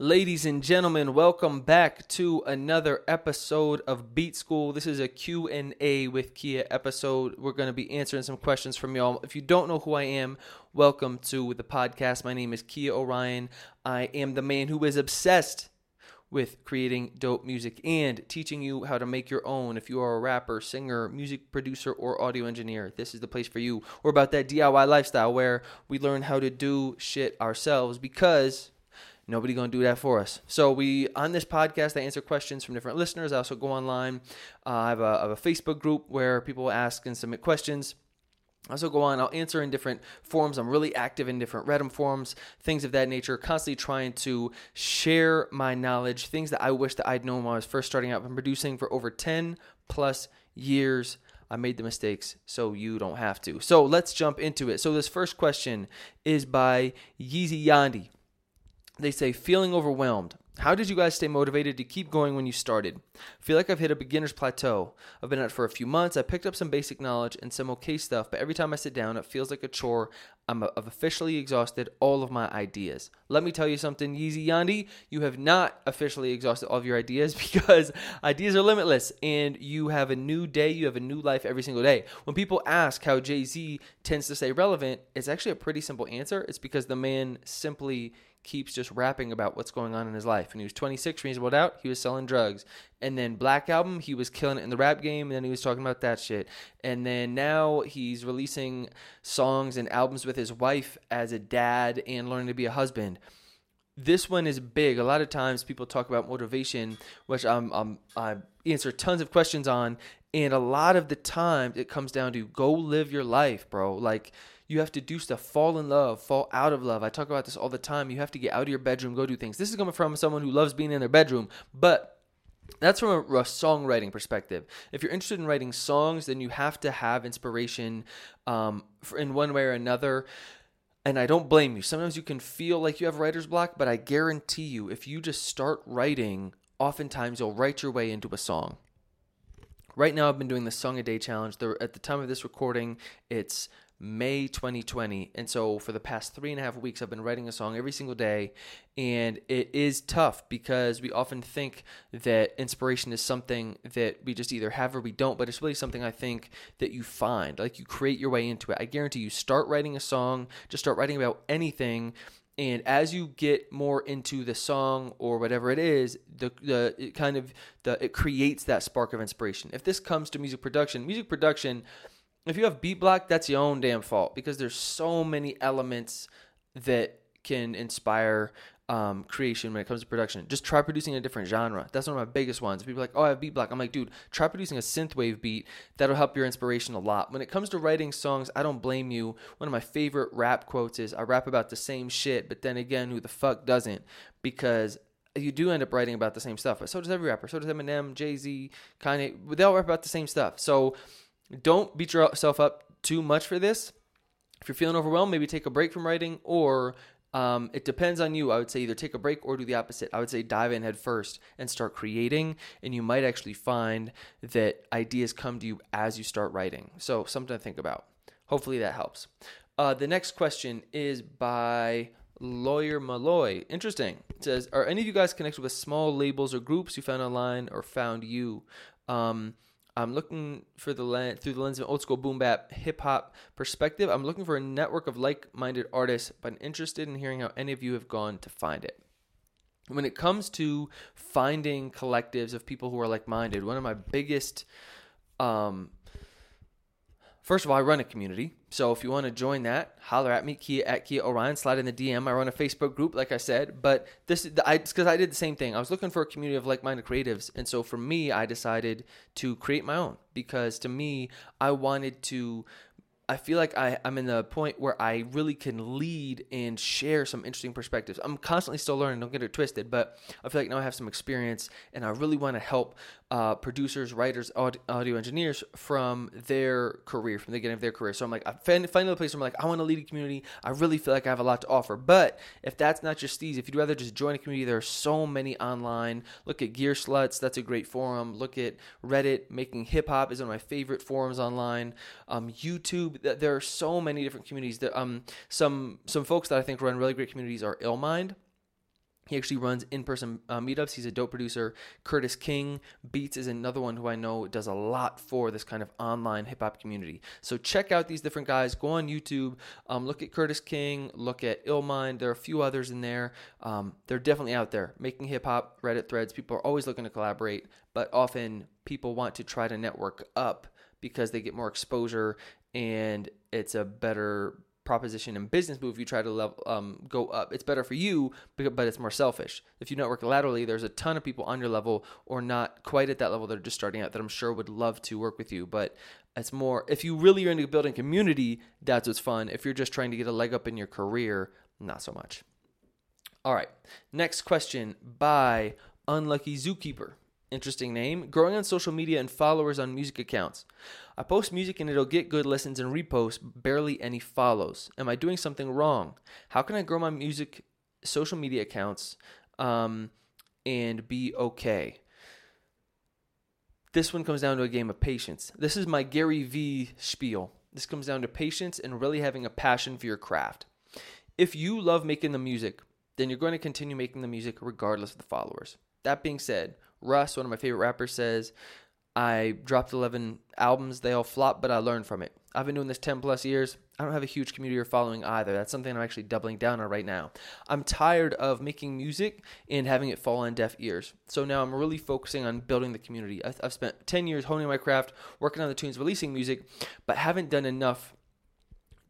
Ladies and gentlemen, welcome back to another episode of Beat School. This is a Q&A with Kia episode. We're going to be answering some questions from y'all. If you don't know who I am, welcome to the podcast. My name is Kia Orion. I am the man who is obsessed with creating dope music and teaching you how to make your own. If you are a rapper, singer, music producer, or audio engineer, this is the place for you. We're about that DIY lifestyle where we learn how to do shit ourselves because Nobody gonna do that for us. So we on this podcast, I answer questions from different listeners. I also go online. Uh, I, have a, I have a Facebook group where people ask and submit questions. I also go on. I'll answer in different forums. I'm really active in different Reddit forums, things of that nature. Constantly trying to share my knowledge, things that I wish that I'd known when I was first starting out. I've been producing for over 10 plus years. I made the mistakes, so you don't have to. So let's jump into it. So this first question is by Yeezy Yandi. They say feeling overwhelmed. How did you guys stay motivated to keep going when you started? Feel like I've hit a beginner's plateau. I've been at it for a few months. I picked up some basic knowledge and some okay stuff, but every time I sit down, it feels like a chore. I'm I've officially exhausted all of my ideas. Let me tell you something, Yeezy Yandi, you have not officially exhausted all of your ideas because ideas are limitless and you have a new day, you have a new life every single day. When people ask how Jay Z tends to stay relevant, it's actually a pretty simple answer. It's because the man simply keeps just rapping about what's going on in his life. When he was 26, Reasonable Doubt, he was selling drugs. And then Black Album, he was killing it in the rap game, and then he was talking about that shit. And then now he's releasing songs and albums with his wife as a dad and learning to be a husband. This one is big. A lot of times people talk about motivation, which I'm, I'm I answer tons of questions on, and a lot of the time it comes down to go live your life, bro. Like you have to do stuff, fall in love, fall out of love. I talk about this all the time. You have to get out of your bedroom, go do things. This is coming from someone who loves being in their bedroom, but that's from a, a, songwriting perspective. If you're interested in writing songs, then you have to have inspiration um, in one way or another. And I don't blame you. Sometimes you can feel like you have writer's block, but I guarantee you, if you just start writing, oftentimes you'll write your way into a song. Right now, I've been doing the Song a Day Challenge. at the time of this recording, it's May 2020. And so for the past three and a half weeks, I've been writing a song every single day. And it is tough because we often think that inspiration is something that we just either have or we don't, but it's really something I think that you find. Like you create your way into it. I guarantee you, start writing a song, just start writing about anything. And as you get more into the song or whatever it is, the the it kind of the it creates that spark of inspiration. If this comes to music production, music production if you have beat block, that's your own damn fault because there's so many elements that can inspire um, creation when it comes to production. Just try producing a different genre. That's one of my biggest ones. People are like, oh, I have beat block. I'm like, dude, try producing a synthwave beat. That'll help your inspiration a lot. When it comes to writing songs, I don't blame you. One of my favorite rap quotes is, I rap about the same shit, but then again, who the fuck doesn't? Because you do end up writing about the same stuff. But so does every rapper. So does Eminem, Jay Z, Kanye. They all rap about the same stuff. So don't beat yourself up too much for this. If you're feeling overwhelmed, maybe take a break from writing, or um, it depends on you. I would say either take a break or do the opposite. I would say dive in head first and start creating, and you might actually find that ideas come to you as you start writing. So, something to think about. Hopefully, that helps. Uh, the next question is by Lawyer Malloy. Interesting. It says, Are any of you guys connected with small labels or groups you found online or found you? Um, I'm looking for the lens, through the lens of old school boom bap hip hop perspective. I'm looking for a network of like-minded artists, but I'm interested in hearing how any of you have gone to find it. When it comes to finding collectives of people who are like-minded, one of my biggest um, First of all, I run a community. So if you want to join that, holler at me, Kia at Kia Orion. Slide in the DM. I run a Facebook group, like I said. But this, is because I did the same thing. I was looking for a community of like-minded creatives, and so for me, I decided to create my own because to me, I wanted to I feel like I, I'm in the point where I really can lead and share some interesting perspectives. I'm constantly still learning, don't get it twisted, but I feel like now I have some experience and I really want to help uh, producers, writers, audio engineers from their career, from the beginning of their career. So I'm like, I find, find another place where I'm like, I want to lead a community. I really feel like I have a lot to offer. But if that's not your steez, if you'd rather just join a community, there are so many online. Look at Gearslutz, that's a great forum. Look at Reddit, Making Hip Hop is one of my favorite forums online. Um, YouTube, there are so many different communities. That um some some folks that I think run really great communities are Illmind. He actually runs in person uh, meetups. He's a dope producer. Curtis King Beats is another one who I know does a lot for this kind of online hip hop community. So check out these different guys. Go on YouTube. Um, look at Curtis King. Look at Illmind. There are a few others in there. Um, they're definitely out there making hip hop Reddit threads. People are always looking to collaborate, but often people want to try to network up because they get more exposure and it's a better proposition and business move, you try to level, um, go up. It's better for you, but it's more selfish. If you network laterally, there's a ton of people on your level or not quite at that level that are just starting out that I'm sure would love to work with you. But it's more, if you really are into building community, that's what's fun. If you're just trying to get a leg up in your career, not so much. All right, next question by Unlucky Zookeeper. Interesting name. Growing on social media and followers on music accounts. I post music and it'll get good listens and reposts, barely any follows. Am I doing something wrong? How can I grow my music social media accounts um, and be okay? This one comes down to a game of patience. This is my Gary V spiel. This comes down to patience and really having a passion for your craft. If you love making the music, then you're going to continue making the music regardless of the followers. That being said, Russ, one of my favorite rappers, says, I dropped 11 albums. They all flopped, but I learned from it. I've been doing this 10 plus years. I don't have a huge community or following either. That's something I'm actually doubling down on right now. I'm tired of making music and having it fall on deaf ears. So now I'm really focusing on building the community. I've spent 10 years honing my craft, working on the tunes, releasing music, but haven't done enough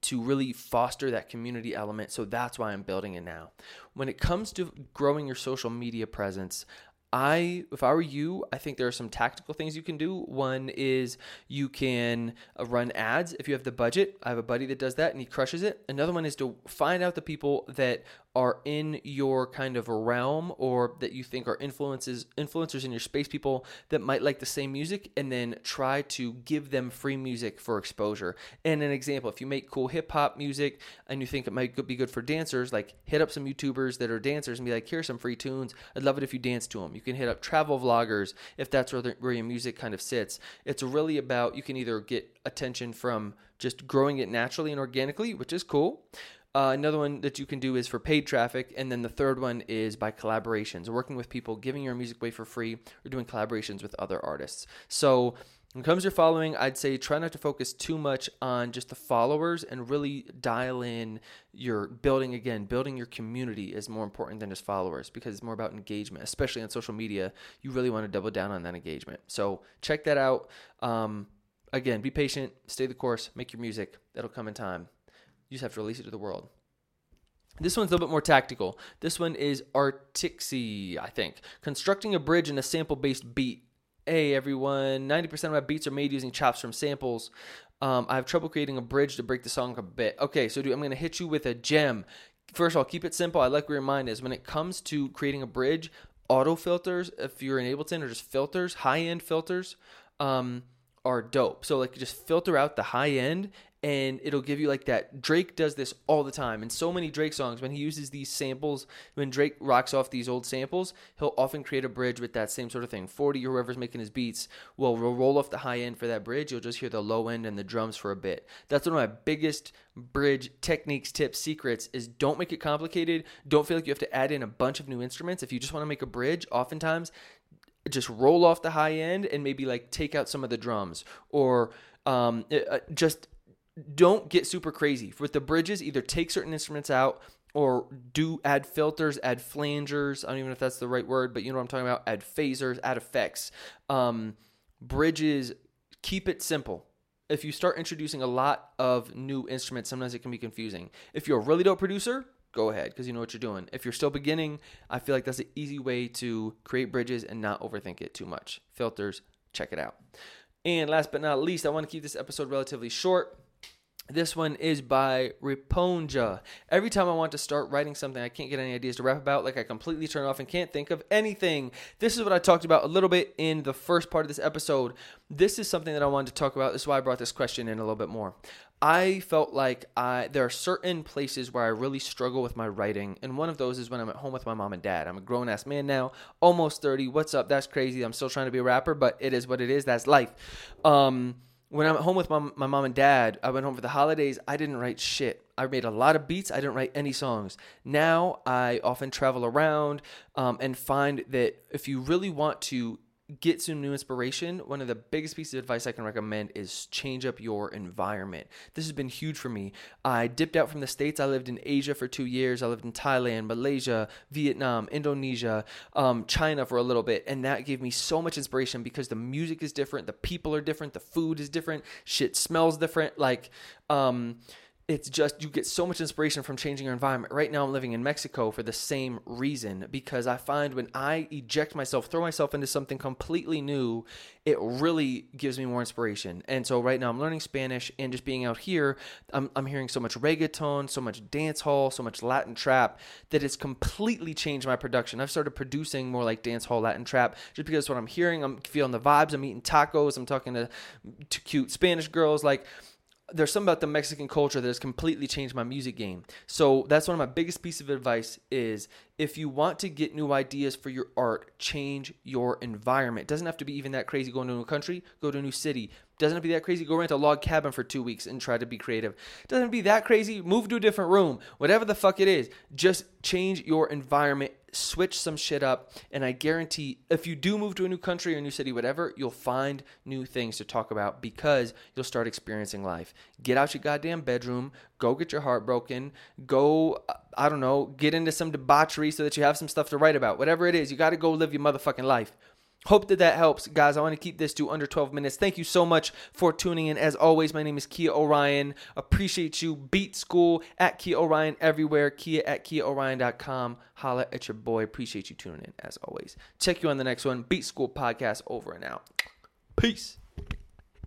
to really foster that community element. So that's why I'm building it now. When it comes to growing your social media presence, I, if I were you, I think there are some tactical things you can do. One is you can uh, run ads if you have the budget. I have a buddy that does that and he crushes it. Another one is to find out the people that are in your kind of realm or that you think are influences influencers in your space people that might like the same music and then try to give them free music for exposure. And an example, if you make cool hip hop music and you think it might be good for dancers, like hit up some YouTubers that are dancers and be like, here's some free tunes. I'd love it if you dance to them. You can hit up travel vloggers if that's where, the, where your music kind of sits. It's really about you can either get attention from just growing it naturally and organically, which is cool. Uh, another one that you can do is for paid traffic, and then the third one is by collaborations, working with people, giving your music away for free, or doing collaborations with other artists. So when it comes to your following, I'd say try not to focus too much on just the followers and really dial in your building again. Building your community is more important than just followers because it's more about engagement, especially on social media. You really want to double down on that engagement. So check that out. Um, again, be patient, stay the course, make your music. That'll come in time. You just have to release it to the world. This one's a little bit more tactical. This one is Artixi, I think. Constructing a bridge in a sample based beat. Hey everyone, 90% of my beats are made using chops from samples. Um, I have trouble creating a bridge to break the song a bit. Okay, so dude, I'm going to hit you with a gem. First of all, keep it simple. I like where your mind is. When it comes to creating a bridge, auto filters, if you're in Ableton, or just filters, high end filters, um, are dope. So like just filter out the high end and it'll give you like that. Drake does this all the time. In so many Drake songs, when he uses these samples, when Drake rocks off these old samples, he'll often create a bridge with that same sort of thing. 40 or whoever's making his beats will roll off the high end for that bridge. You'll just hear the low end and the drums for a bit. That's one of my biggest bridge techniques, tips, secrets is don't make it complicated. Don't feel like you have to add in a bunch of new instruments. If you just want to make a bridge, oftentimes just roll off the high end and maybe like take out some of the drums or um, uh, just don't get super crazy with the bridges. Either take certain instruments out or do add filters, add flangers. I don't even know if that's the right word, but you know what I'm talking about. Add phasers, add effects. Um, bridges, keep it simple. If you start introducing a lot of new instruments, sometimes it can be confusing. If you're a really dope producer, go ahead because you know what you're doing. If you're still beginning, I feel like that's an easy way to create bridges and not overthink it too much. Filters, check it out. And last but not least, I want to keep this episode relatively short. This one is by Riponja. Every time I want to start writing something, I can't get any ideas to rap about. Like I completely turn off and can't think of anything. This is what I talked about a little bit in the first part of this episode. This is something that I wanted to talk about. This is why I brought this question in a little bit more. I felt like I there are certain places where I really struggle with my writing, and one of those is when I'm at home with my mom and dad. I'm a grown ass man now, almost thirty. What's up? That's crazy. I'm still trying to be a rapper, but it is what it is. That's life. Um, when I'm home with my, my mom and dad, I went home for the holidays. I didn't write shit. I made a lot of beats. I didn't write any songs. Now I often travel around um, and find that if you really want to get some new inspiration, one of the biggest pieces of advice I can recommend is change up your environment. This has been huge for me. I dipped out from the States. I lived in Asia for two years. I lived in Thailand, Malaysia, Vietnam, Indonesia, um, China for a little bit. And that gave me so much inspiration because the music is different, the people are different, the food is different, shit smells different. Like, um, it's just you get so much inspiration from changing your environment. Right now, I'm living in Mexico for the same reason because I find when I eject myself, throw myself into something completely new, it really gives me more inspiration. And so, right now, I'm learning Spanish and just being out here, I'm, I'm hearing so much reggaeton, so much dance hall, so much Latin trap that it's completely changed my production. I've started producing more like dance hall, Latin trap just because what I'm hearing, I'm feeling the vibes, I'm eating tacos, I'm talking to, to cute Spanish girls. Like, there's something about the Mexican culture that has completely changed my music game. So that's one of my biggest pieces of advice is if you want to get new ideas for your art, change your environment. It doesn't have to be even that crazy going to a new country, go to a new city. Doesn't have to be that crazy, go rent a log cabin for two weeks and try to be creative. Doesn't have to be that crazy, move to a different room. Whatever the fuck it is, just change your environment switch some shit up and i guarantee if you do move to a new country or new city whatever you'll find new things to talk about because you'll start experiencing life. Get out your goddamn bedroom go get your heart broken go i don't know get into some debauchery so that you have some stuff to write about. Whatever it is you got to go live your motherfucking life Hope that that helps, guys. I want to keep this to under 12 minutes. Thank you so much for tuning in. As always, my name is Kia Orion. Appreciate you. Beat School at Kia Orion everywhere. Kia at KiaOrion.com. Holla at your boy. Appreciate you tuning in, as always. Check you on the next one. Beat School Podcast over and out. Peace.